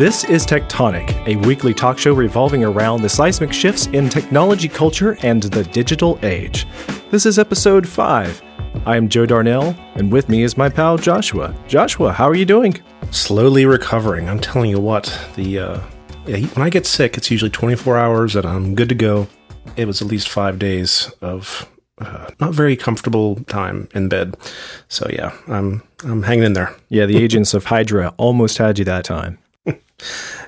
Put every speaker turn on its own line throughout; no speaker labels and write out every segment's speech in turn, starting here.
This is Tectonic, a weekly talk show revolving around the seismic shifts in technology culture and the digital age. This is episode 5. I am Joe Darnell, and with me is my pal Joshua. Joshua, how are you doing?
Slowly recovering. I'm telling you what, the uh, yeah, when I get sick, it's usually 24 hours and I'm good to go. It was at least five days of uh, not very comfortable time in bed. So yeah, I'm I'm hanging in there.
Yeah, the agents of Hydra almost had you that time.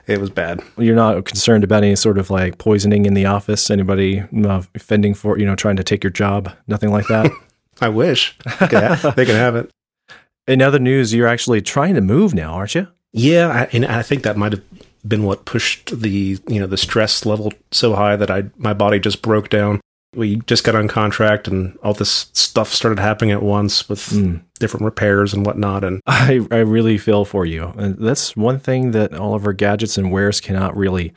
It was bad.
You're not concerned about any sort of like poisoning in the office? Anybody uh, fending for you know trying to take your job? Nothing like that.
I wish they can, have, they can have it.
In other news, you're actually trying to move now, aren't you?
Yeah, I, and I think that might have been what pushed the you know the stress level so high that I my body just broke down we just got on contract and all this stuff started happening at once with mm. different repairs and whatnot and
I, I really feel for you and that's one thing that all of our gadgets and wares cannot really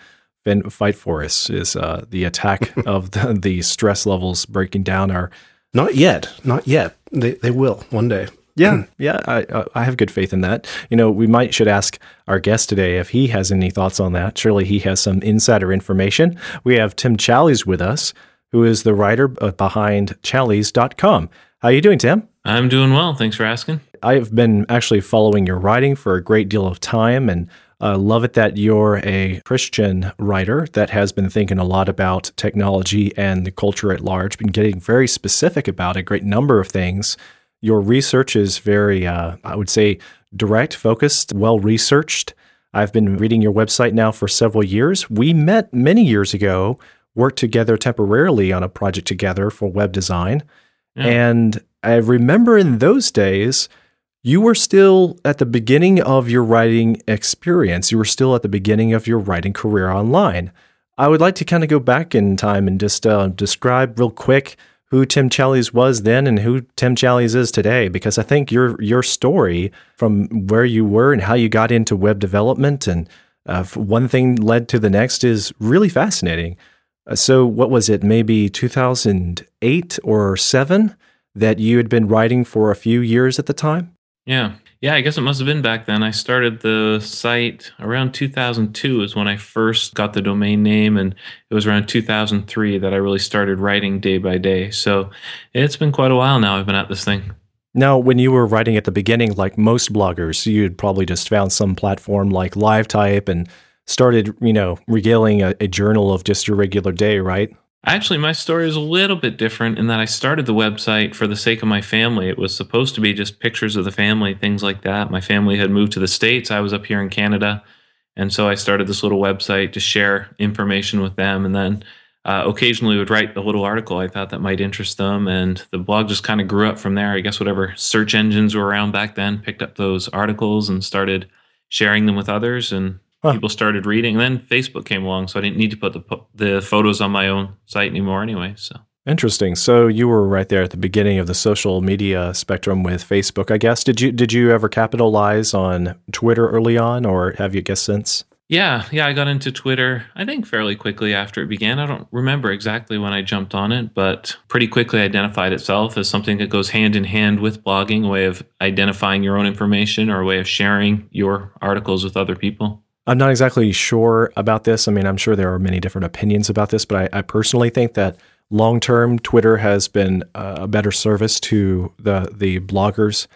fight for us is uh, the attack of the, the, stress levels breaking down our
not yet not yet they, they will one day
yeah, yeah, I I have good faith in that. You know, we might should ask our guest today if he has any thoughts on that. Surely he has some insider information. We have Tim Challies with us, who is the writer behind Challies.com. How are you doing, Tim?
I'm doing well. Thanks for asking.
I've been actually following your writing for a great deal of time and uh, love it that you're a Christian writer that has been thinking a lot about technology and the culture at large, been getting very specific about a great number of things. Your research is very, uh, I would say, direct, focused, well researched. I've been reading your website now for several years. We met many years ago worked together temporarily on a project together for web design. Yeah. And I remember in those days, you were still at the beginning of your writing experience. You were still at the beginning of your writing career online. I would like to kind of go back in time and just uh, describe real quick who Tim Challies was then and who Tim Challies is today, because I think your your story from where you were and how you got into web development and uh, one thing led to the next is really fascinating. Uh, so, what was it, maybe 2008 or 7 that you had been writing for a few years at the time?
Yeah. Yeah, I guess it must have been back then. I started the site around 2002 is when I first got the domain name, and it was around 2003 that I really started writing day by day. So it's been quite a while now I've been at this thing.
Now, when you were writing at the beginning, like most bloggers, you'd probably just found some platform like LiveType and started, you know, regaling a, a journal of just your regular day, right?
Actually, my story is a little bit different in that I started the website for the sake of my family. It was supposed to be just pictures of the family, things like that. My family had moved to the States. I was up here in Canada. And so I started this little website to share information with them. And then uh, occasionally would write a little article I thought that might interest them. And the blog just kind of grew up from there. I guess whatever search engines were around back then picked up those articles and started sharing them with others. And Huh. People started reading. And then Facebook came along, so I didn't need to put the the photos on my own site anymore anyway. So
interesting. So you were right there at the beginning of the social media spectrum with Facebook, I guess. Did you did you ever capitalize on Twitter early on, or have you guessed since?
Yeah, yeah, I got into Twitter, I think fairly quickly after it began. I don't remember exactly when I jumped on it, but pretty quickly identified itself as something that goes hand in hand with blogging, a way of identifying your own information or a way of sharing your articles with other people.
I'm not exactly sure about this. I mean, I'm sure there are many different opinions about this, but I, I personally think that long term, Twitter has been a better service to the the bloggers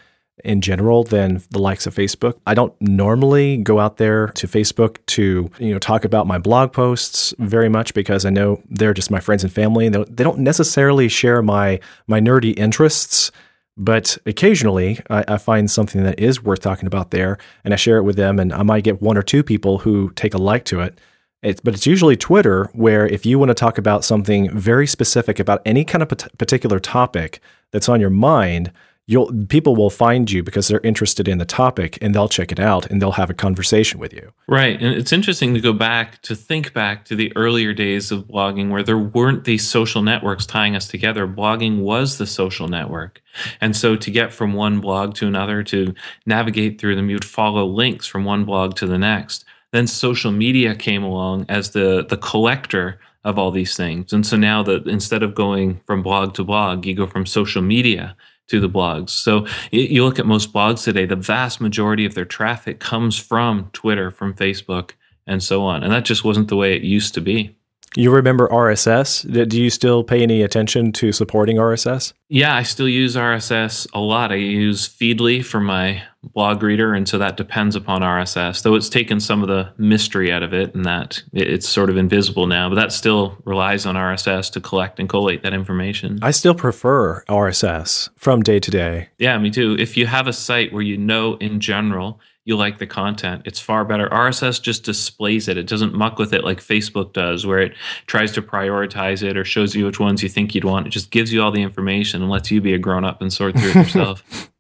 in general than the likes of Facebook. I don't normally go out there to Facebook to you know talk about my blog posts very much because I know they're just my friends and family, and they don't necessarily share my my nerdy interests. But occasionally, I, I, find something that is worth talking about there, and I share it with them, and I might get one or two people who take a like to it. It's, but it's usually Twitter, where if you want to talk about something very specific about any kind of particular topic that's on your mind, you'll people will find you because they're interested in the topic and they'll check it out and they'll have a conversation with you.
Right. And it's interesting to go back to think back to the earlier days of blogging where there weren't these social networks tying us together. Blogging was the social network. And so to get from one blog to another to navigate through them, you'd follow links from one blog to the next. Then social media came along as the the collector of all these things. And so now that instead of going from blog to blog, you go from social media to the blogs. So you look at most blogs today, the vast majority of their traffic comes from Twitter, from Facebook, and so on. And that just wasn't the way it used to be.
You remember RSS? Do you still pay any attention to supporting RSS?
Yeah, I still use RSS a lot. I use Feedly for my blog reader, and so that depends upon RSS. Though it's taken some of the mystery out of it, and that it's sort of invisible now. But that still relies on RSS to collect and collate that information.
I still prefer RSS from day to day.
Yeah, me too. If you have a site where you know in general you like the content. It's far better. RSS just displays it. It doesn't muck with it like Facebook does, where it tries to prioritize it or shows you which ones you think you'd want. It just gives you all the information and lets you be a grown up and sort through it yourself.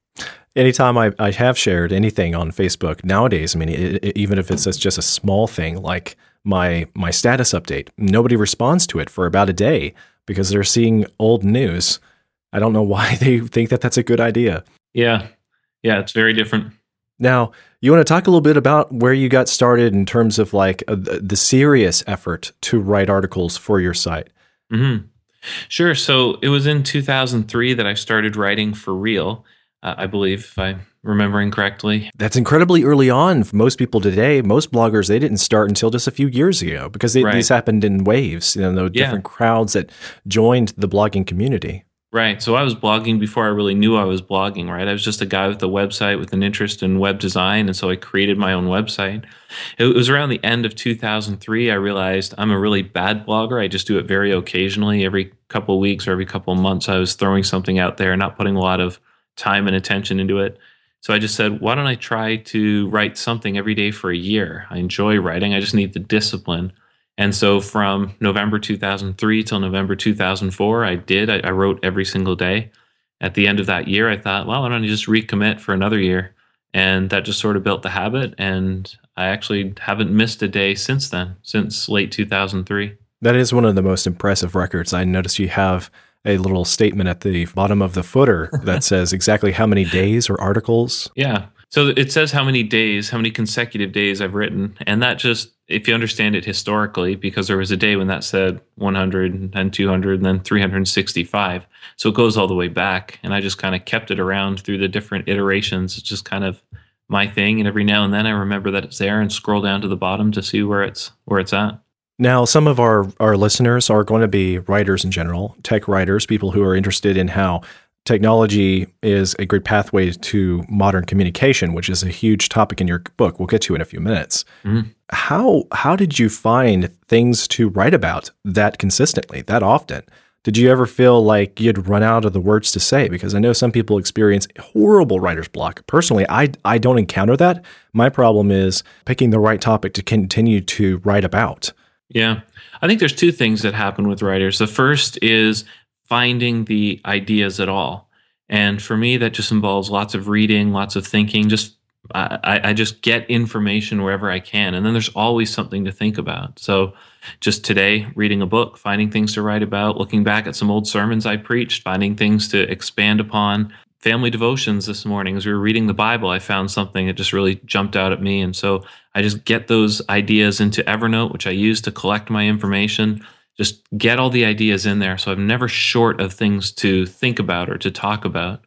Anytime I, I have shared anything on Facebook nowadays, I mean, it, it, even if it's just a small thing like my my status update, nobody responds to it for about a day because they're seeing old news. I don't know why they think that that's a good idea.
Yeah, yeah, it's very different.
Now, you want to talk a little bit about where you got started in terms of like uh, the serious effort to write articles for your site?
Mm-hmm. Sure. So it was in 2003 that I started writing for real, uh, I believe, if I'm remembering correctly.
That's incredibly early on. For most people today, most bloggers, they didn't start until just a few years ago because they, right. these happened in waves, you know, different yeah. crowds that joined the blogging community.
Right. So I was blogging before I really knew I was blogging, right? I was just a guy with a website with an interest in web design. And so I created my own website. It was around the end of 2003. I realized I'm a really bad blogger. I just do it very occasionally. Every couple of weeks or every couple of months, I was throwing something out there, not putting a lot of time and attention into it. So I just said, why don't I try to write something every day for a year? I enjoy writing. I just need the discipline. And so from November 2003 till November 2004, I did. I, I, wrote every single day. At the end of that year, I thought, well, why don't I just recommit for another year? And that just sort of built the habit. And I actually haven't missed a day since then, since late 2003.
That is one of the most impressive records. I noticed you have a little statement at the bottom of the footer that says exactly how many days or articles.
Yeah. So it says how many days, how many consecutive days I've written. And that just, if you understand it historically, because there was a day when that said 100 and 200 and then 365. So it goes all the way back. And I just kind of kept it around through the different iterations. It's just kind of my thing. And every now and then I remember that it's there and scroll down to the bottom to see where it's where it's at.
Now, some of our, our listeners are going to be writers in general, tech writers, people who are interested in how technology is a great pathway to modern communication, which is a huge topic in your book. We'll get to in a few minutes. Mm-hmm. How how did you find things to write about that consistently, that often? Did you ever feel like you'd run out of the words to say? Because I know some people experience horrible writer's block. Personally, I I don't encounter that. My problem is picking the right topic to continue to write about.
Yeah. I think there's two things that happen with writers. The first is finding the ideas at all. And for me, that just involves lots of reading, lots of thinking. Just I, I just get information wherever I can, and then there's always something to think about. So, just today, reading a book, finding things to write about, looking back at some old sermons I preached, finding things to expand upon. Family devotions this morning, as we were reading the Bible, I found something that just really jumped out at me, and so I just get those ideas into Evernote, which I use to collect my information. Just get all the ideas in there. So i'm never short of things to think about or to talk about.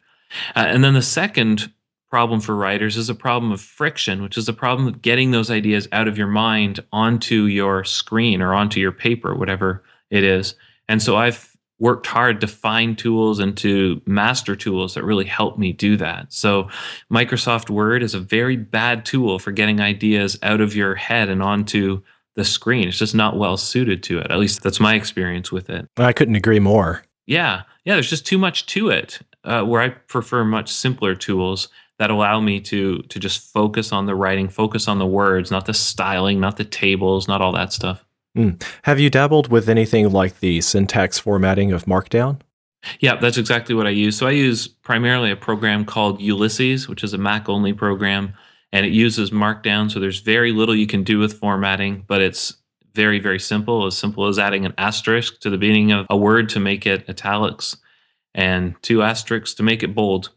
Uh, and then the second problem for writers is a problem of friction which is a problem of getting those ideas out of your mind onto your screen or onto your paper whatever it is. And so i've worked hard to find tools and to master tools that really help me do that. So, Microsoft Word is a very bad tool for getting ideas out of your head and onto the screen. It's just not well suited to it. At least that's my experience with it.
I couldn't agree more.
Yeah. Yeah. There's just too much to it. Uh, where I prefer much simpler tools that allow me to to just focus on the writing, focus on the words, not the styling, not the tables, not all that stuff.
Mm. Have you dabbled with anything like the syntax formatting of Markdown?
Yeah, that's exactly what I use. So I use primarily a program called Ulysses, which is a Mac only program and it uses Markdown. So there's very little you can do with formatting, but it's very, very simple, as simple as adding an asterisk to the beginning of a word to make it italics and two asterisks to make it bold.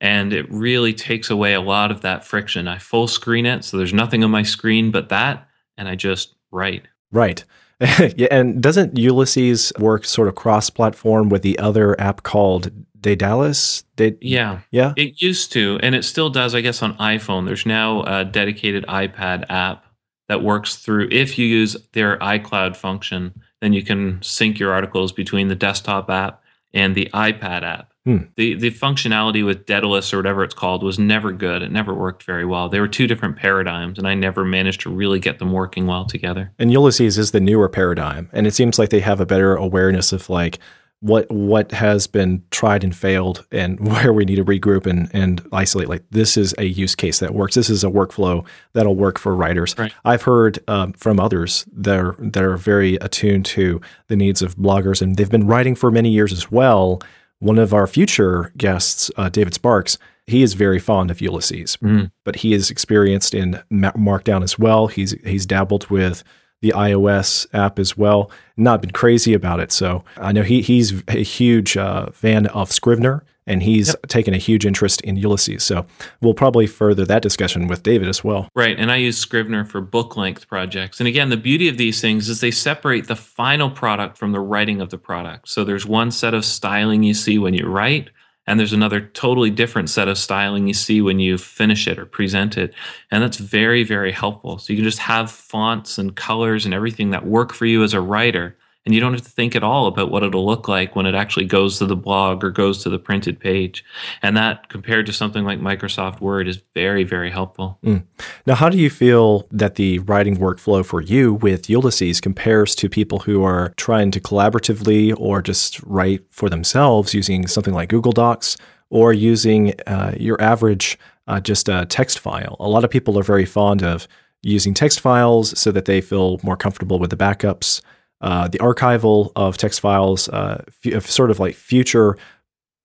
And it really takes away a lot of that friction. I full screen it, so there's nothing on my screen but that, and I just write.
Right. yeah, and doesn't Ulysses work sort of cross-platform with the other app called Daedalus? Did
yeah,
yeah,
it used to, and it still does. I guess on iPhone, there's now a dedicated iPad app that works through. If you use their iCloud function, then you can sync your articles between the desktop app and the iPad app. Hmm. The the functionality with Daedalus or whatever it's called was never good. It never worked very well. They were two different paradigms, and I never managed to really get them working well together.
And Ulysses is the newer paradigm, and it seems like they have a better awareness of like what what has been tried and failed and where we need to regroup and, and isolate like this is a use case that works this is a workflow that'll work for writers
right.
i've heard um, from others that are, that are very attuned to the needs of bloggers and they've been writing for many years as well one of our future guests uh, david sparks he is very fond of ulysses mm. but he is experienced in markdown as well he's he's dabbled with the iOS app as well. Not been crazy about it. So I know he he's a huge uh, fan of Scrivener and he's yep. taken a huge interest in Ulysses. So we'll probably further that discussion with David as well.
Right. And I use Scrivener for book length projects. And again, the beauty of these things is they separate the final product from the writing of the product. So there's one set of styling you see when you write and there's another totally different set of styling you see when you finish it or present it and that's very very helpful so you can just have fonts and colors and everything that work for you as a writer and you don't have to think at all about what it'll look like when it actually goes to the blog or goes to the printed page. And that, compared to something like Microsoft Word, is very, very helpful. Mm.
Now, how do you feel that the writing workflow for you with Ulysses compares to people who are trying to collaboratively or just write for themselves using something like Google Docs or using uh, your average uh, just a text file? A lot of people are very fond of using text files so that they feel more comfortable with the backups uh, the archival of text files, uh, f- sort of like future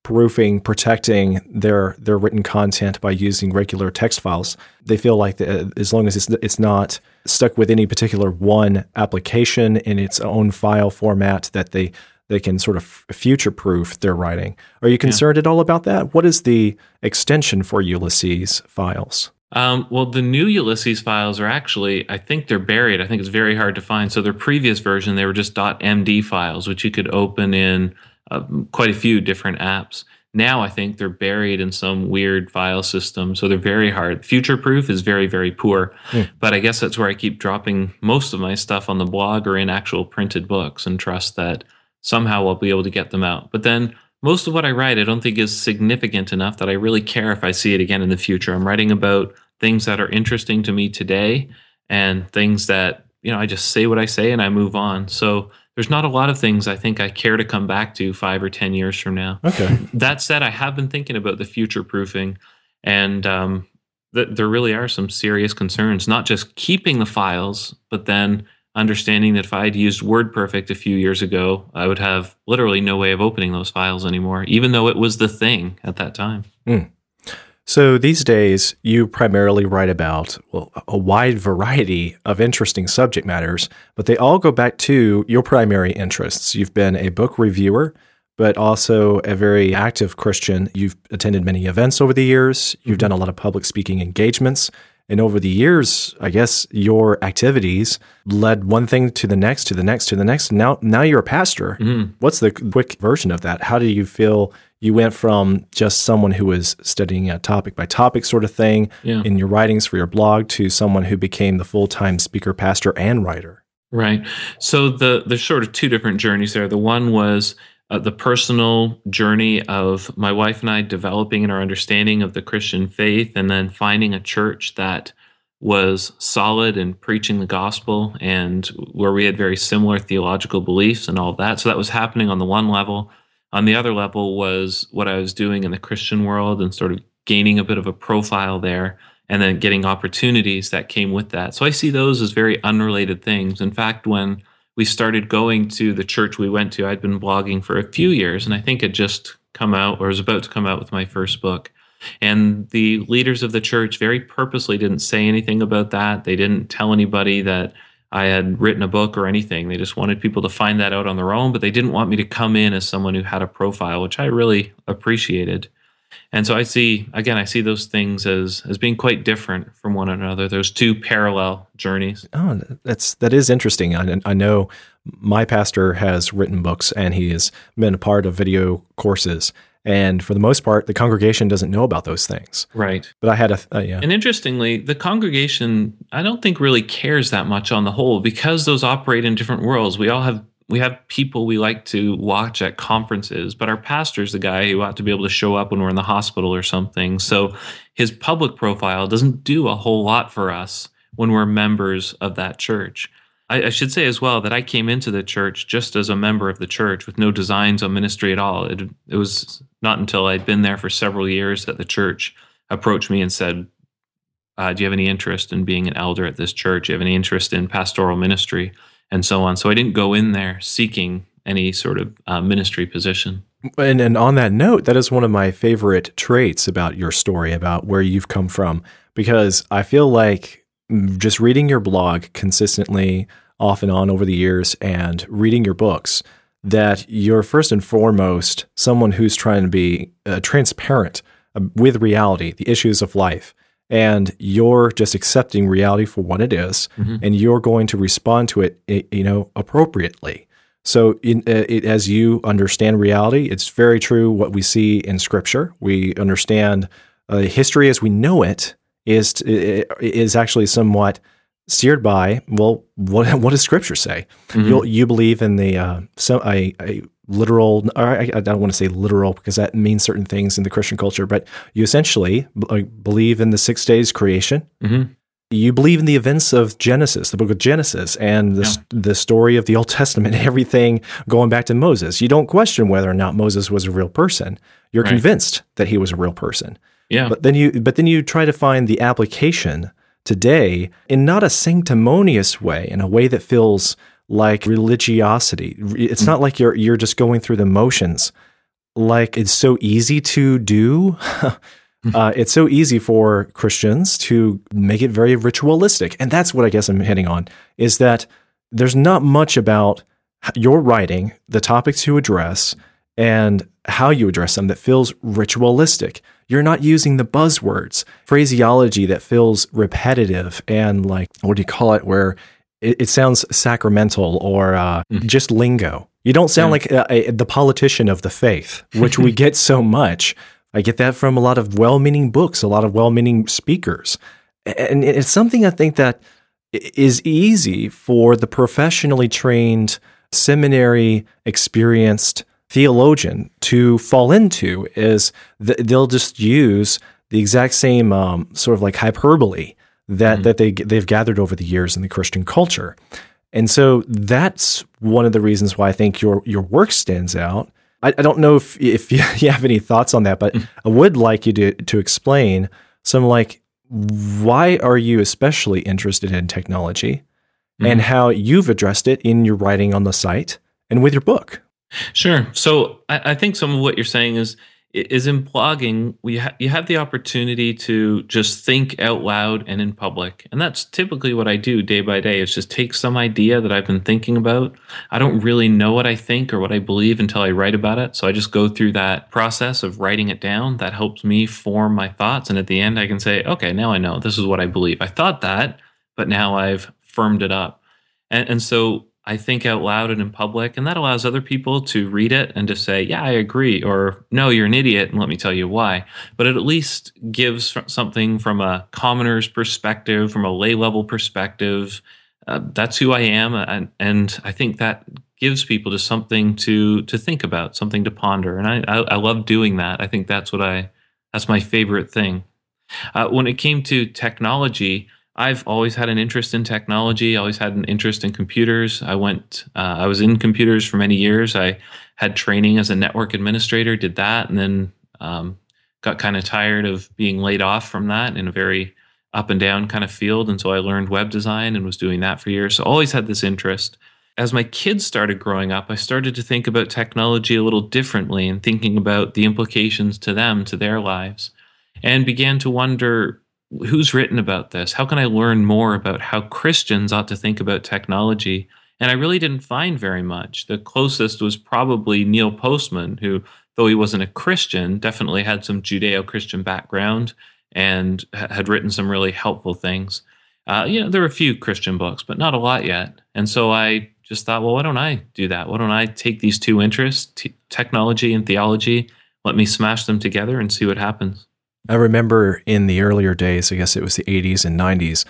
proofing, protecting their their written content by using regular text files. They feel like the, as long as it's it's not stuck with any particular one application in its own file format, that they they can sort of future proof their writing. Are you concerned yeah. at all about that? What is the extension for Ulysses files?
Um, well, the new Ulysses files are actually, I think they're buried. I think it's very hard to find. So their previous version, they were just .md files, which you could open in uh, quite a few different apps. Now I think they're buried in some weird file system, so they're very hard. Future proof is very, very poor, mm. but I guess that's where I keep dropping most of my stuff on the blog or in actual printed books and trust that somehow I'll be able to get them out. But then most of what I write, I don't think is significant enough that I really care if I see it again in the future. I'm writing about things that are interesting to me today and things that, you know, I just say what I say and I move on. So there's not a lot of things I think I care to come back to five or 10 years from now.
Okay.
that said, I have been thinking about the future proofing and, um, th- there really are some serious concerns, not just keeping the files, but then understanding that if I had used WordPerfect a few years ago, I would have literally no way of opening those files anymore, even though it was the thing at that time. Mm.
So these days, you primarily write about well, a wide variety of interesting subject matters, but they all go back to your primary interests. You've been a book reviewer, but also a very active Christian. You've attended many events over the years. You've done a lot of public speaking engagements. And over the years, I guess your activities led one thing to the next, to the next, to the next. Now, now you're a pastor. Mm-hmm. What's the quick version of that? How do you feel you went from just someone who was studying a topic by topic sort of thing yeah. in your writings for your blog to someone who became the full time speaker, pastor, and writer?
Right. So the there's sort of two different journeys there. The one was uh, the personal journey of my wife and I developing in our understanding of the Christian faith, and then finding a church that was solid in preaching the gospel and where we had very similar theological beliefs and all that. So that was happening on the one level. On the other level was what I was doing in the Christian world and sort of gaining a bit of a profile there and then getting opportunities that came with that. So I see those as very unrelated things. In fact, when we started going to the church we went to, I'd been blogging for a few years and I think it just come out or was about to come out with my first book. And the leaders of the church very purposely didn't say anything about that. They didn't tell anybody that I had written a book or anything. They just wanted people to find that out on their own, but they didn't want me to come in as someone who had a profile, which I really appreciated. And so I see again, I see those things as as being quite different from one another. There's two parallel journeys.
Oh, that's that is interesting. I, I know my pastor has written books and he has been a part of video courses. And for the most part, the congregation doesn't know about those things.
Right.
But I had a, uh, yeah.
And interestingly, the congregation, I don't think really cares that much on the whole because those operate in different worlds. We all have we have people we like to watch at conferences, but our pastor's the guy who ought to be able to show up when we're in the hospital or something. So his public profile doesn't do a whole lot for us when we're members of that church. I, I, should say as well that I came into the church just as a member of the church with no designs on ministry at all. It, it was not until I'd been there for several years that the church approached me and said, uh, Do you have any interest in being an elder at this church? Do you have any interest in pastoral ministry? And so on. So I didn't go in there seeking any sort of uh, ministry position.
And, and on that note, that is one of my favorite traits about your story, about where you've come from, because I feel like just reading your blog consistently, off and on over the years, and reading your books, that you're first and foremost someone who's trying to be uh, transparent uh, with reality, the issues of life and you're just accepting reality for what it is, mm-hmm. and you're going to respond to it, you know, appropriately. So, in, uh, it, as you understand reality, it's very true what we see in Scripture. We understand uh, history as we know it is is actually somewhat steered by well, what what does Scripture say? Mm-hmm. You you believe in the uh, so a, a literal, I, I, don't want to say literal because that means certain things in the Christian culture, but you essentially believe in the six days creation. Mm-hmm. You believe in the events of Genesis, the book of Genesis, and the, yeah. the story of the Old Testament, everything going back to Moses. You don't question whether or not Moses was a real person. You're right. convinced that he was a real person.
Yeah.
But then you, but then you try to find the application today in not a sanctimonious way, in a way that feels like religiosity. It's not like you're you're just going through the motions. Like it's so easy to do. uh, it's so easy for Christians to make it very ritualistic, and that's what I guess I'm hitting on. Is that there's not much about your writing, the topics you address, and how you address them that feels ritualistic. You're not using the buzzwords, phraseology that feels repetitive and like, what do you call it, where it, it sounds sacramental or uh, mm-hmm. just lingo. You don't sound yeah. like a, a, the politician of the faith, which we get so much. I get that from a lot of well meaning books, a lot of well meaning speakers. And it's something I think that is easy for the professionally trained, seminary experienced theologian to fall into is they'll just use the exact same um, sort of like hyperbole that mm-hmm. that they they've gathered over the years in the Christian culture. And so that's one of the reasons why I think your your work stands out. I, I don't know if if you have any thoughts on that, but mm-hmm. I would like you to to explain some like why are you especially interested in technology mm-hmm. and how you've addressed it in your writing on the site and with your book.
Sure. So I, I think some of what you're saying is is in blogging we ha- you have the opportunity to just think out loud and in public. And that's typically what i do day by day is just take some idea that i've been thinking about. I don't really know what i think or what i believe until i write about it. So i just go through that process of writing it down. That helps me form my thoughts. And at the end i can say okay now i know. This is what i believe. I thought that but now i've firmed it up. And, and so I think out loud and in public, and that allows other people to read it and to say, "Yeah, I agree," or "No, you're an idiot," and let me tell you why. But it at least gives something from a commoner's perspective, from a lay level perspective. Uh, that's who I am, and, and I think that gives people just something to to think about, something to ponder, and I, I, I love doing that. I think that's what I that's my favorite thing. Uh, when it came to technology, I've always had an interest in technology. Always had an interest in computers. I went. Uh, I was in computers for many years. I had training as a network administrator. Did that, and then um, got kind of tired of being laid off from that in a very up and down kind of field. And so I learned web design and was doing that for years. So always had this interest. As my kids started growing up, I started to think about technology a little differently and thinking about the implications to them, to their lives, and began to wonder who's written about this? How can I learn more about how Christians ought to think about technology? And I really didn't find very much. The closest was probably Neil Postman, who though he wasn't a Christian, definitely had some Judeo Christian background and had written some really helpful things. Uh, you know, there were a few Christian books, but not a lot yet. And so I just thought, well, why don't I do that? Why don't I take these two interests, t- technology and theology, let me smash them together and see what happens?
I remember in the earlier days, I guess it was the 80s and 90s,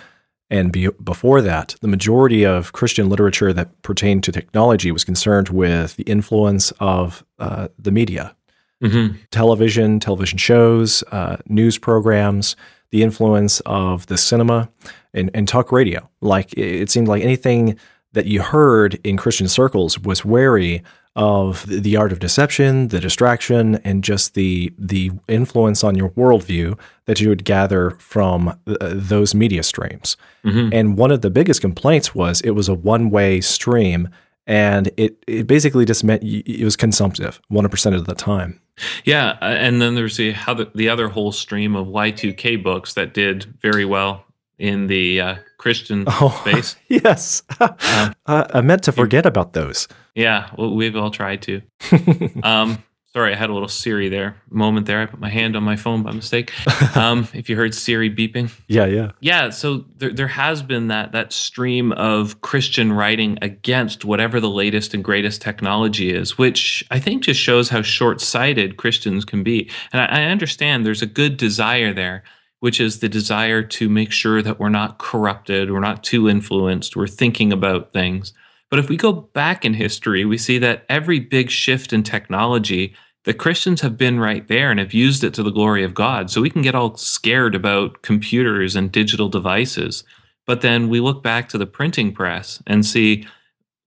and be, before that, the majority of Christian literature that pertained to technology was concerned with the influence of uh, the media, mm-hmm. television, television shows, uh, news programs, the influence of the cinema, and, and talk radio. Like it seemed like anything that you heard in Christian circles was wary of the art of deception, the distraction, and just the the influence on your worldview that you would gather from uh, those media streams. Mm-hmm. And one of the biggest complaints was it was a one way stream, and it it basically just meant it was consumptive, one percent of the time.
Yeah, uh, and then there's the the other whole stream of Y2K books that did very well in the uh, Christian oh, space.
Yes, um, I meant to forget about those.
Yeah, well, we've all tried to. um, sorry, I had a little Siri there moment there. I put my hand on my phone by mistake. Um, if you heard Siri beeping,
yeah, yeah,
yeah. So there, there has been that that stream of Christian writing against whatever the latest and greatest technology is, which I think just shows how short sighted Christians can be. And I, I understand there's a good desire there which is the desire to make sure that we're not corrupted, we're not too influenced, we're thinking about things. But if we go back in history, we see that every big shift in technology, the Christians have been right there and have used it to the glory of God. So we can get all scared about computers and digital devices. But then we look back to the printing press and see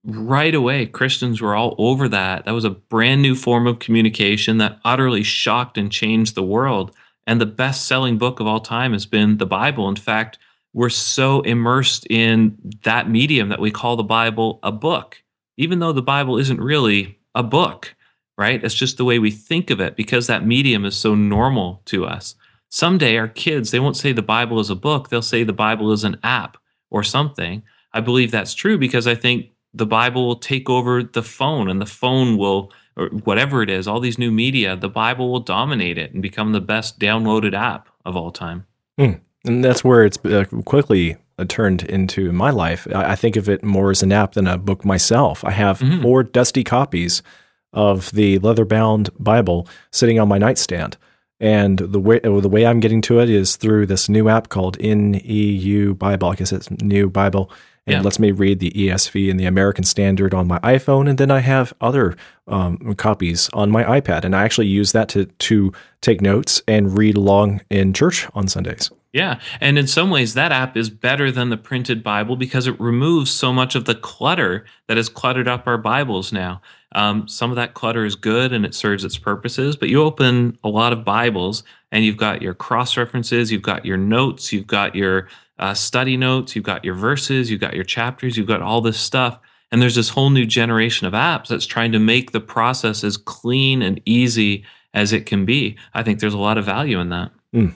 right away Christians were all over that. That was a brand new form of communication that utterly shocked and changed the world. And the best selling book of all time has been the Bible. In fact, we're so immersed in that medium that we call the Bible a book, even though the Bible isn't really a book, right? It's just the way we think of it because that medium is so normal to us. Someday, our kids, they won't say the Bible is a book, they'll say the Bible is an app or something. I believe that's true because I think the Bible will take over the phone and the phone will, or whatever it is, all these new media, the Bible will dominate it and become the best downloaded app of all time.
Mm. And that's where it's uh, quickly uh, turned into in my life. I, think of it more as an app than a book myself. I have mm-hmm. four dusty copies of the leather bound Bible sitting on my nightstand. And the way uh, the way I'm getting to it is through this new app called NEU Bible. I guess it's New Bible, and yeah. lets me read the ESV and the American Standard on my iPhone. And then I have other um, copies on my iPad, and I actually use that to to take notes and read along in church on Sundays.
Yeah. And in some ways, that app is better than the printed Bible because it removes so much of the clutter that has cluttered up our Bibles now. Um, some of that clutter is good and it serves its purposes, but you open a lot of Bibles and you've got your cross references, you've got your notes, you've got your uh, study notes, you've got your verses, you've got your chapters, you've got all this stuff. And there's this whole new generation of apps that's trying to make the process as clean and easy as it can be. I think there's a lot of value in that.
Mm.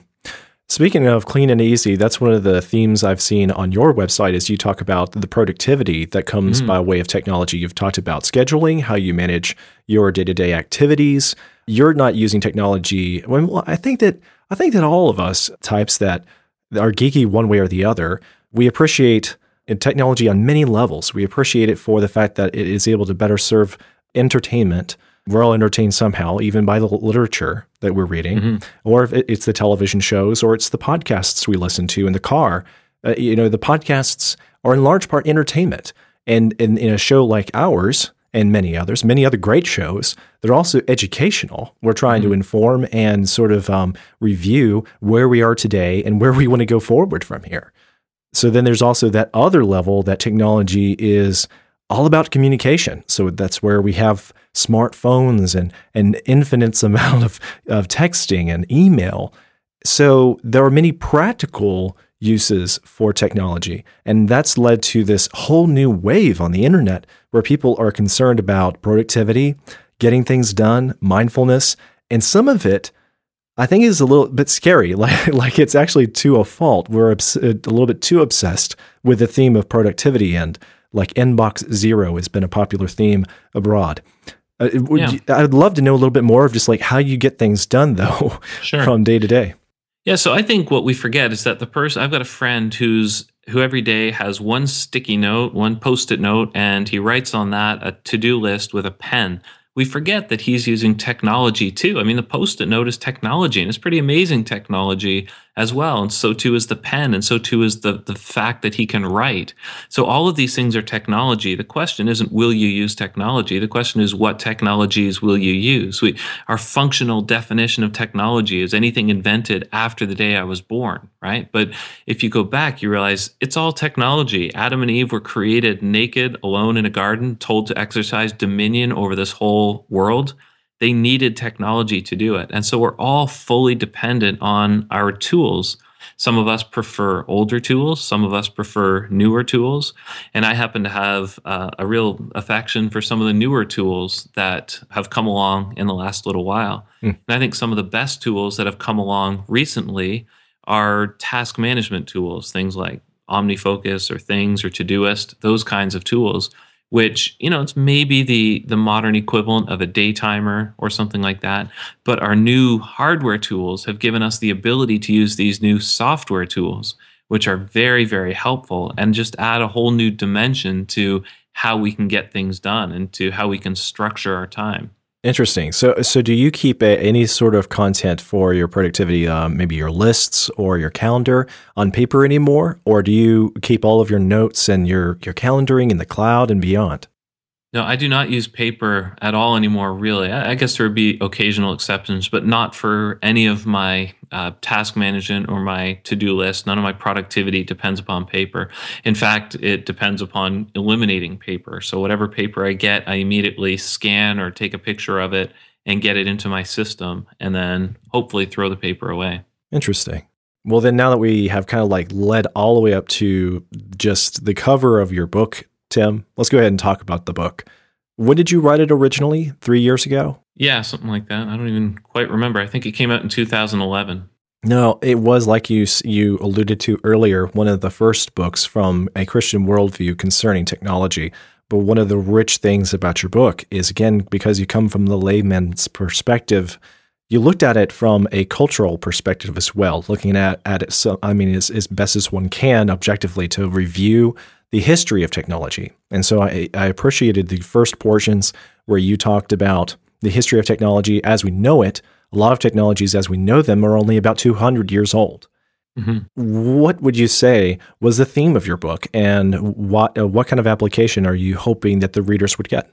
Speaking of clean and easy, that's one of the themes I've seen on your website as you talk about the productivity that comes mm. by way of technology. You've talked about scheduling, how you manage your day-to-day activities. You're not using technology. Well, I think that I think that all of us types that are geeky one way or the other, we appreciate technology on many levels. We appreciate it for the fact that it is able to better serve entertainment we're all entertained somehow, even by the literature that we're reading, mm-hmm. or if it's the television shows or it's the podcasts we listen to in the car. Uh, you know, the podcasts are in large part entertainment. And in, in a show like ours and many others, many other great shows, they're also educational. We're trying mm-hmm. to inform and sort of um, review where we are today and where we want to go forward from here. So then there's also that other level that technology is all about communication. So that's where we have smartphones and an infinite amount of, of texting and email. So there are many practical uses for technology. And that's led to this whole new wave on the internet where people are concerned about productivity, getting things done, mindfulness, and some of it I think is a little bit scary. Like like it's actually to a fault. We're obs- a little bit too obsessed with the theme of productivity and like inbox zero has been a popular theme abroad. Uh, would
Yeah.
you- I'd love to know a little bit more of just like how you get things done though
Sure.
from day to day.
Yeah, so I think what we forget is that the person I've got a friend who's who every day has one sticky note, one post-it note, and he writes on that a to-do list with a pen. We forget that he's using technology too. I mean, the post-it note is technology, and it's pretty amazing technology as well. And so too is the pen, and so too is the the fact that he can write. So all of these things are technology. The question isn't will you use technology? The question is what technologies will you use? We our functional definition of technology is anything invented after the day I was born, right? But if you go back, you realize it's all technology. Adam and Eve were created naked, alone in a garden, told to exercise dominion over this whole world. They needed technology to do it. And so we're all fully dependent on our tools. Some of us prefer older tools, some of us prefer newer tools. And I happen to have uh, a real affection for some of the newer tools that have come along in the last little while. And I think some of the best tools that have come along recently are task management tools, things like OmniFocus or Things or Todoist, those kinds of tools, which, you know, it's maybe the the modern equivalent of a day timer or something like that. But our new hardware tools have given us the ability to use these new software tools, which are very, very helpful and just add a whole new dimension to how we can get things done and to how we can structure our time.
Interesting. So, so do you keep a, any sort of content for your productivity, um, maybe your lists or your calendar on paper anymore, or do you keep all of your notes and your your calendaring in the cloud and beyond?
No, I do not use paper at all anymore, really. I guess there would be occasional exceptions, but not for any of my uh, task management or my to do list. None of my productivity depends upon paper. In fact, it depends upon eliminating paper. So, whatever paper I get, I immediately scan or take a picture of it and get it into my system, and then hopefully throw the paper away.
Interesting. Well, then now that we have kind of like led all the way up to just the cover of your book, Tim, let's go ahead and talk about the book. When did you write it originally? Three years ago?
Yeah, something like that. I don't even quite remember. I think it came out in 2011.
No, it was like you you alluded to earlier, one of the first books from a Christian worldview concerning technology. But one of the rich things about your book is again because you come from the layman's perspective, you looked at it from a cultural perspective as well, looking at at it. So I mean, as, as best as one can objectively to review the history of technology. And so I, I appreciated the first portions where you talked about the history of technology as we know it. A lot of technologies as we know them are only about 200 years old.
Mhm.
What would you say was the theme of your book, and what uh, what kind of application are you hoping that the readers would get?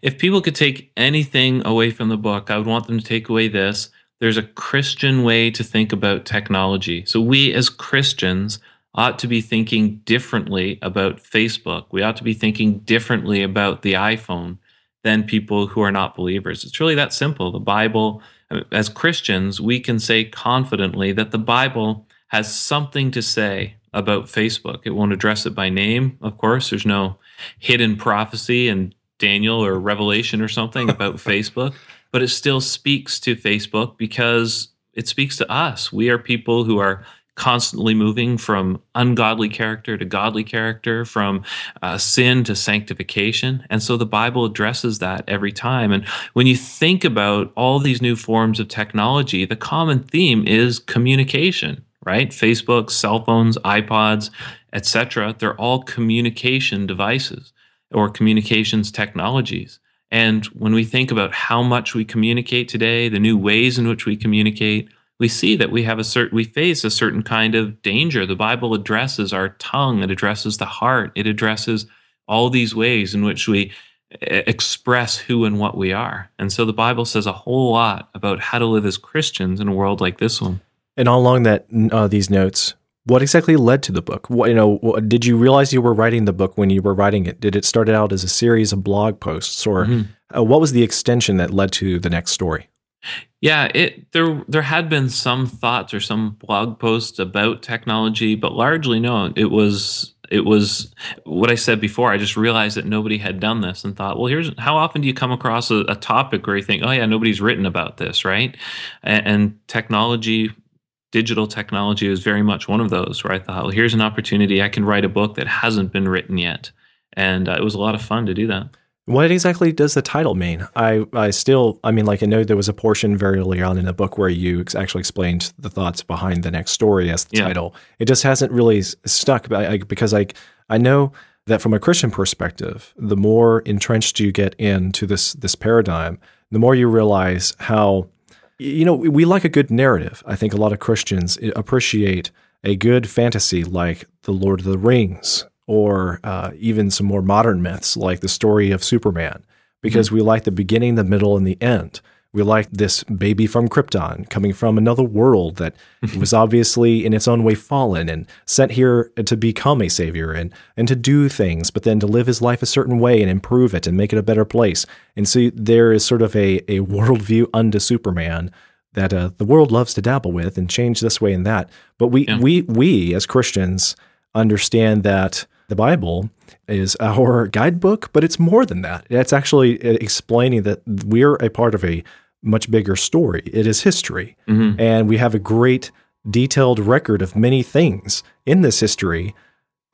If people could take anything away from the book, I would want them to take away this. There's a Christian way to think about technology. So, we as Christians ought to be thinking differently about Facebook. We ought to be thinking differently about the iPhone than people who are not believers. It's really that simple. The Bible, as Christians, we can say confidently that the Bible has something to say about Facebook. It won't address it by name, of course. There's no hidden prophecy in Daniel or Revelation or something about Facebook, but it still speaks to Facebook because it speaks to us. We are people who are constantly moving from ungodly character to godly character, from uh, sin to sanctification. And so the Bible addresses that every time. And when you think about all these new forms of technology, the common theme is communication, right? Facebook, cell phones, iPods, etc. They're all communication devices or communications technologies. And when we think about how much we communicate today, the new ways in which we communicate, we see that we have a certain we face a certain kind of danger. The Bible addresses our tongue, it addresses the heart, it addresses all these ways in which we e- express who and what we are. And so the Bible says a whole lot about how to live as Christians in a world like this one.
And all along that uh, these notes, what exactly led to the book? What, you know, what, did you realize you were writing the book when you were writing it? Did it start out as a series of blog posts, or
Mhm.
uh, what was the extension that led to the next story?
Yeah, it there there had been some thoughts or some blog posts about technology, but largely no. It was it was what I said before. I just realized that nobody had done this and thought, well, here's how often do you come across a, a topic where you think, oh yeah, nobody's written about this, right? And, and technology, digital technology, was very much one of those where I thought, well, here's an opportunity. I can write a book that hasn't been written yet, and uh, it was a lot of fun to do that.
What exactly does the title mean? I, I still, I mean, like I know there was a portion very early on in the book where you ex- actually explained the thoughts behind the next story as the
Yeah.
title. It just hasn't really stuck but I, because I, I know that from a Christian perspective, the more entrenched you get into this this paradigm, the more you realize how, you know, we like a good narrative. I think a lot of Christians eh, appreciate a good fantasy like The Lord of the Rings or uh, even some more modern myths like the story of Superman, because we like the beginning, the middle, and the end. We like this baby from Krypton coming from another world that was obviously in its own way fallen and sent here to become a savior and, and to do things, but then to live his life a certain way and improve it and make it a better place. And so there is sort of a, a worldview unto Superman that uh, the world loves to dabble with and change this way and that. But we
Yeah.
we we as Christians understand that the Bible is our guidebook, but it's more than that. It's actually uh, explaining that we're a part of a much bigger story. It is history,
Mhm.
and we have a great detailed record of many things in this history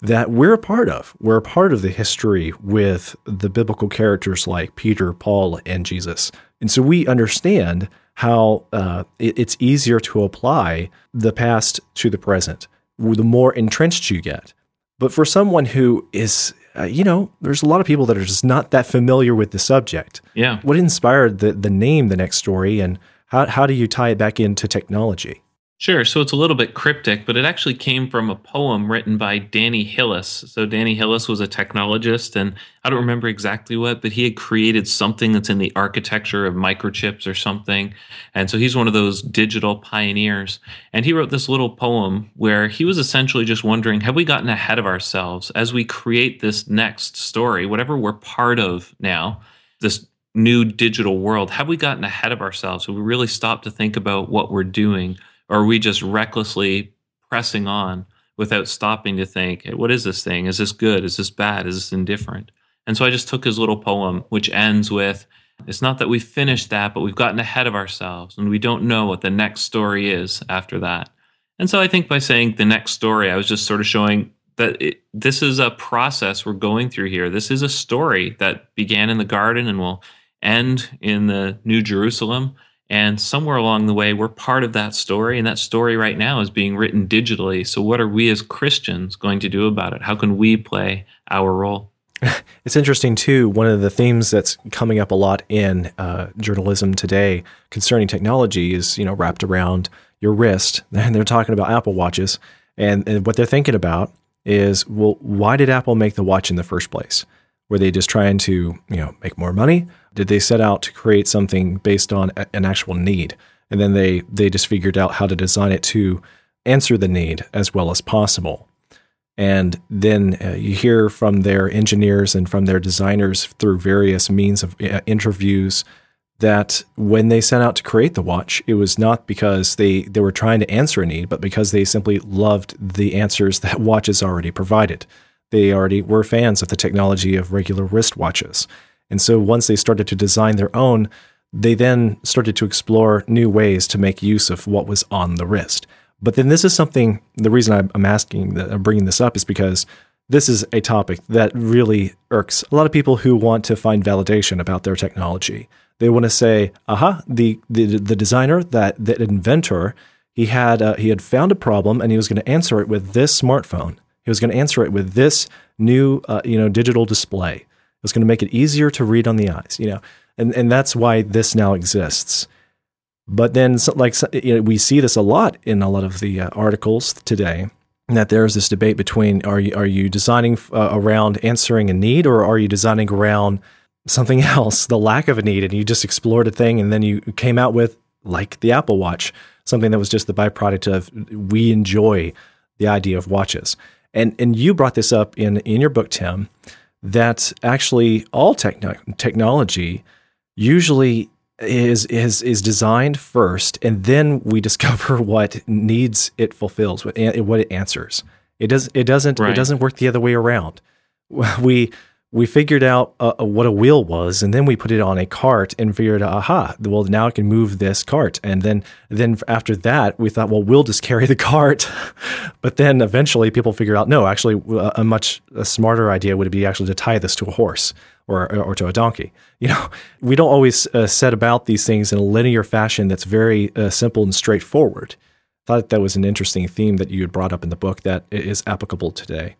that we're a part of. We're a part of the history with the biblical characters like Peter, Paul, and Jesus. And so we understand how uh, it- it's easier to apply the past to the present the more entrenched you get. But for someone who is, uh, you know, there's a lot of people that are just not that familiar with the subject.
Yeah.
What inspired the, the name, The Next Story, and how, how do you tie it back into technology?
Sure. So it's a little bit cryptic, but it actually came from a poem written by Danny Hillis. So Danny Hillis was a technologist, and I don't remember exactly what, but he had created something that's in the architecture of microchips or something. And so he's one of those digital pioneers. And he wrote this little poem where he was essentially just wondering have we gotten ahead of ourselves as we create this next story, whatever we're part of now, this new digital world? Have we gotten ahead of ourselves? Have we really stopped to think about what we're doing? Or are we just recklessly pressing on without stopping to think, "Hey, what is this thing? Is this good? Is this bad? Is this indifferent? And so I just took his little poem, which ends with, it's not that we've finished that, but we've gotten ahead of ourselves and we don't know what the next story is after that. And so I think by saying the next story, I was just sort of showing that it, this is a process we're going through here. This is a story that began in the garden and will end in the New Jerusalem. And somewhere along the way, we're part of that story. And that story right now is being written digitally. So, what are we as Christians going to do about it? How can we play our role?
It's interesting too. One of the themes that's coming up a lot in uh, journalism today concerning technology is you know wrapped around your wrist, and they're talking about Apple watches, and, and what they're thinking about is well, why did Apple make the watch in the first place? Were they just trying to you know make more money? Did they set out to create something based on a- an actual need, and then they they just figured out how to design it to answer the need as well as possible? And then uh, you hear from their engineers and from their designers through various means of uh, interviews that when they set out to create the watch, it was not because they, they were trying to answer a need, but because they simply loved the answers that watches already provided. They already were fans of the technology of regular wristwatches. And so once they started to design their own, they then started to explore new ways to make use of what was on the wrist. But then this is something. The reason I'm- asking, that I'm bringing this up, is because this is a topic that really irks a lot of people who want to find validation about their technology. They want to say, "Aha, the the, the designer, that the inventor, he had uh, he had found a problem and he was going to answer it with this smartphone. He was going to answer it with this new uh, you know digital display. It was going to make it easier to read on the eyes. You know, and and that's why this now exists." But then, so- like you know, we see this a lot in a lot of the uh, articles today. That there's this debate between are you are you designing uh, around answering a need or are you designing around something else, the lack of a need, and you just explored a thing and then you came out with like the Apple Watch, something that was just the byproduct of we enjoy the idea of watches. And and you brought this up in in your book, Tim, that actually all techno- technology usually is is is designed first, and then we discover what needs it fulfills, what what it answers. It does it doesn't
Right.
it doesn't work the other way around. We we figured out uh, uh, what a wheel was, and then we put it on a cart and figured, aha, well now I can move this cart. And then then after that, we thought, well, we'll just carry the cart. but then eventually, people figured out, no, actually, a much a smarter idea would be actually to tie this to a horse or or to a donkey. You know, we don't always uh, set about these things in a linear fashion that's very uh, simple and straightforward. I thought that was an interesting theme that you had brought up in the book that is applicable today.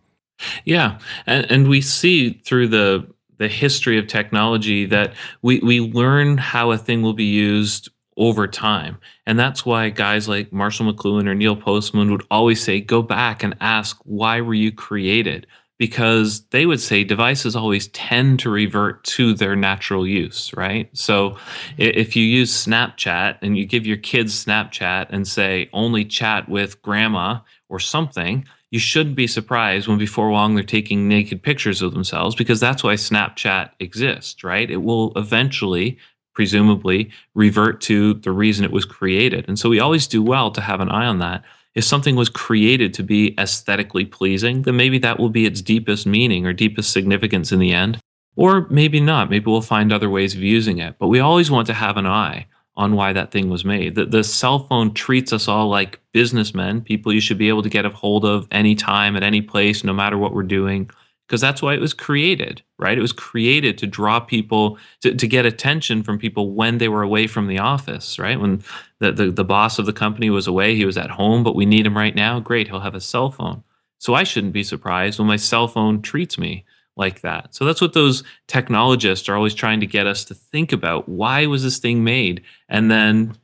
Yeah, and and we see through the the history of technology that we we learn how a thing will be used over time. And that's why guys like Marshall McLuhan or Neil Postman would always say, go back and ask, why were you created? Because they would say devices always tend to revert to their natural use, right? So mm-hmm. if you use Snapchat and you give your kids Snapchat and say, only chat with grandma or something, you shouldn't be surprised when before long they're taking naked pictures of themselves because that's why Snapchat exists, right? It will eventually, presumably, revert to the reason it was created. And so we always do well to have an eye on that. If something was created to be aesthetically pleasing, then maybe that will be its deepest meaning or deepest significance in the end. Or maybe not. Maybe we'll find other ways of using it. But we always want to have an eye on why that thing was made. The, the cell phone treats us all like businessmen, people you should be able to get a hold of anytime, at any place, no matter what we're doing, because that's why it was created, right? It was created to draw people, to, to get attention from people when they were away from the office, right? When the, the, the boss of the company was away, he was at home, but we need him right now. Great, he'll have a cell phone. So I shouldn't be surprised when my cell phone treats me like that. So that's what those technologists are always trying to get us to think about. Why was this thing made? And then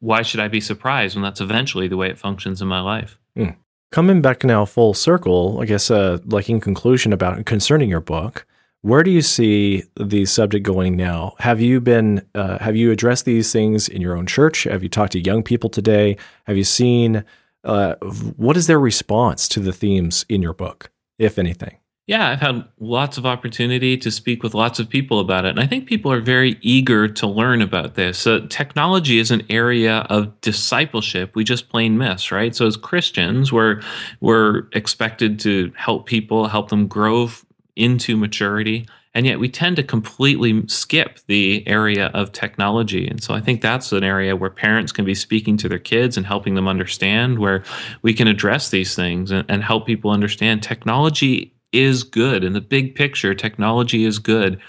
why should I be surprised when that's eventually the way it functions in my life?
Hmm. Coming back now full circle, I guess, uh, like in conclusion about concerning your book, where do you see the subject going now? Have you been, uh, have you addressed these things in your own church? Have you talked to young people today? Have you seen, uh, what is their response to the themes in your book, if anything?
Yeah, I've had lots of opportunity to speak with lots of people about it. And I think people are very eager to learn about this. Uh, technology is an area of discipleship we just plain miss, right? So as Christians, we're, we're expected to help people, help them grow into maturity. And yet we tend to completely skip the area of technology. And so I think that's an area where parents can be speaking to their kids and helping them understand, where we can address these things and, and help people understand technology is good. In the big picture, technology is good.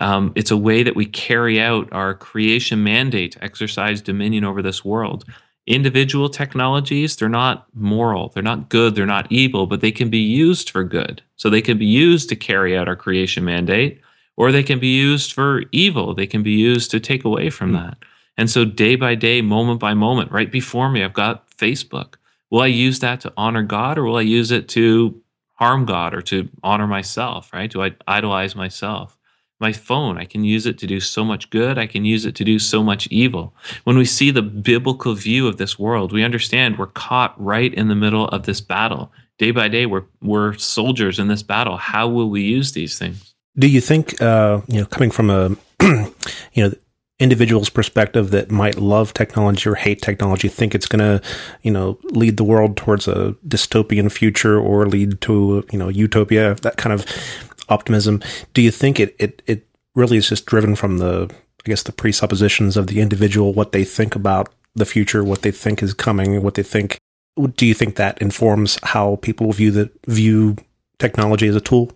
Um, it's a way that we carry out our creation mandate to exercise dominion over this world. Individual technologies, they're not moral, they're not good, they're not evil, but they can be used for good. So they can be used to carry out our creation mandate, or they can be used for evil. They can be used to take away from mm-hmm. that. And so, day by day, moment by moment, right before me, I've got Facebook. Will I use that to honor God, or will I use it to harm God or to honor myself, right? Do I idolize myself? My phone, I can use it to do so much good. I can use it to do so much evil. When we see the biblical view of this world, we understand we're caught right in the middle of this battle. Day by day, we're, we're soldiers in this battle. How will we use these things?
Do you think, uh, you know, coming from a, you know, individual's perspective that might love technology or hate technology think it's going to, you know, lead the world towards a dystopian future or lead to, you know, utopia, that kind of optimism. Do you think it, it, it really is just driven from the, I guess, the presuppositions of the individual, what they think about the future, what they think is coming, what they think? Do you think that informs how people view the view technology as a tool?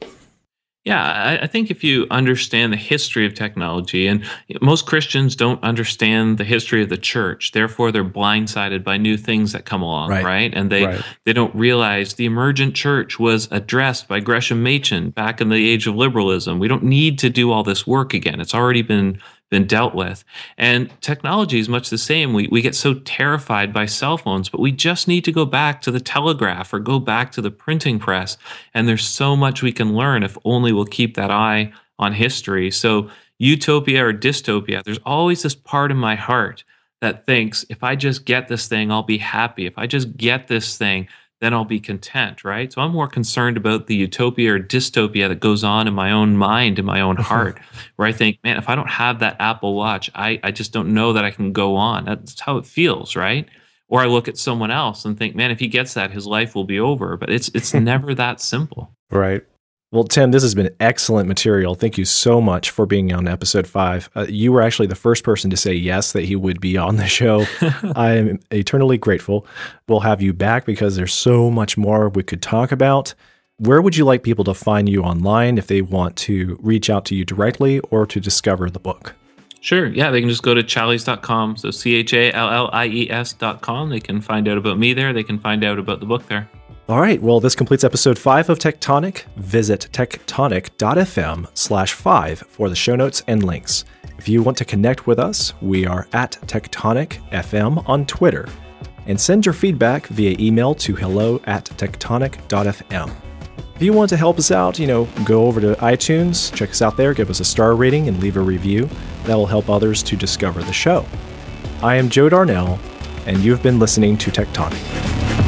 Yeah, I, I, think if you understand the history of technology, and most Christians don't understand the history of the church, therefore they're blindsided by new things that come along, right? right? And they right. they don't realize the emergent church was addressed by Gresham Machen back in the age of liberalism. We don't need to do all this work again; it's already been been dealt with. And technology is much the same. We, we get so terrified by cell phones, but we just need to go back to the telegraph or go back to the printing press. And there's so much we can learn if only we'll keep that eye on history. So, utopia or dystopia, there's always this part of my heart that thinks if I just get this thing, I'll be happy. If I just get this thing, then I'll be content, right? So I'm more concerned about the utopia or dystopia that goes on in my own mind, in my own heart, where I think, man, if I don't have that Apple Watch, I, I just don't know that I can go on. That's how it feels, right? Or I look at someone else and think, man, if he gets that, his life will be over. But it's it's never that simple.
Right.
Well, Tim, this has been excellent material. Thank you so much for being on episode five. Uh, you were actually the first person to say yes that he would be on the show. I am eternally grateful. We'll have you back because there's so much more we could talk about. Where would you like people to find you online if they want to reach out to you directly or to discover the book?
Sure. Yeah, they can just go to challies.com. So C H A L L I E S.com. They can find out about me there. They can find out about the book there.
All right. Well, this completes episode five of Tectonic. Visit tectonic.fm slash five for the show notes and links. If you want to connect with us, we are at Tectonic FM on Twitter. And send your feedback via email to hello at tectonic.fm. If you want to help us out, you know, go over to iTunes, check us out there, give us a star rating, and leave a review. That will help others to discover the show. I am Joe Darnell, and you've been listening to Tectonic.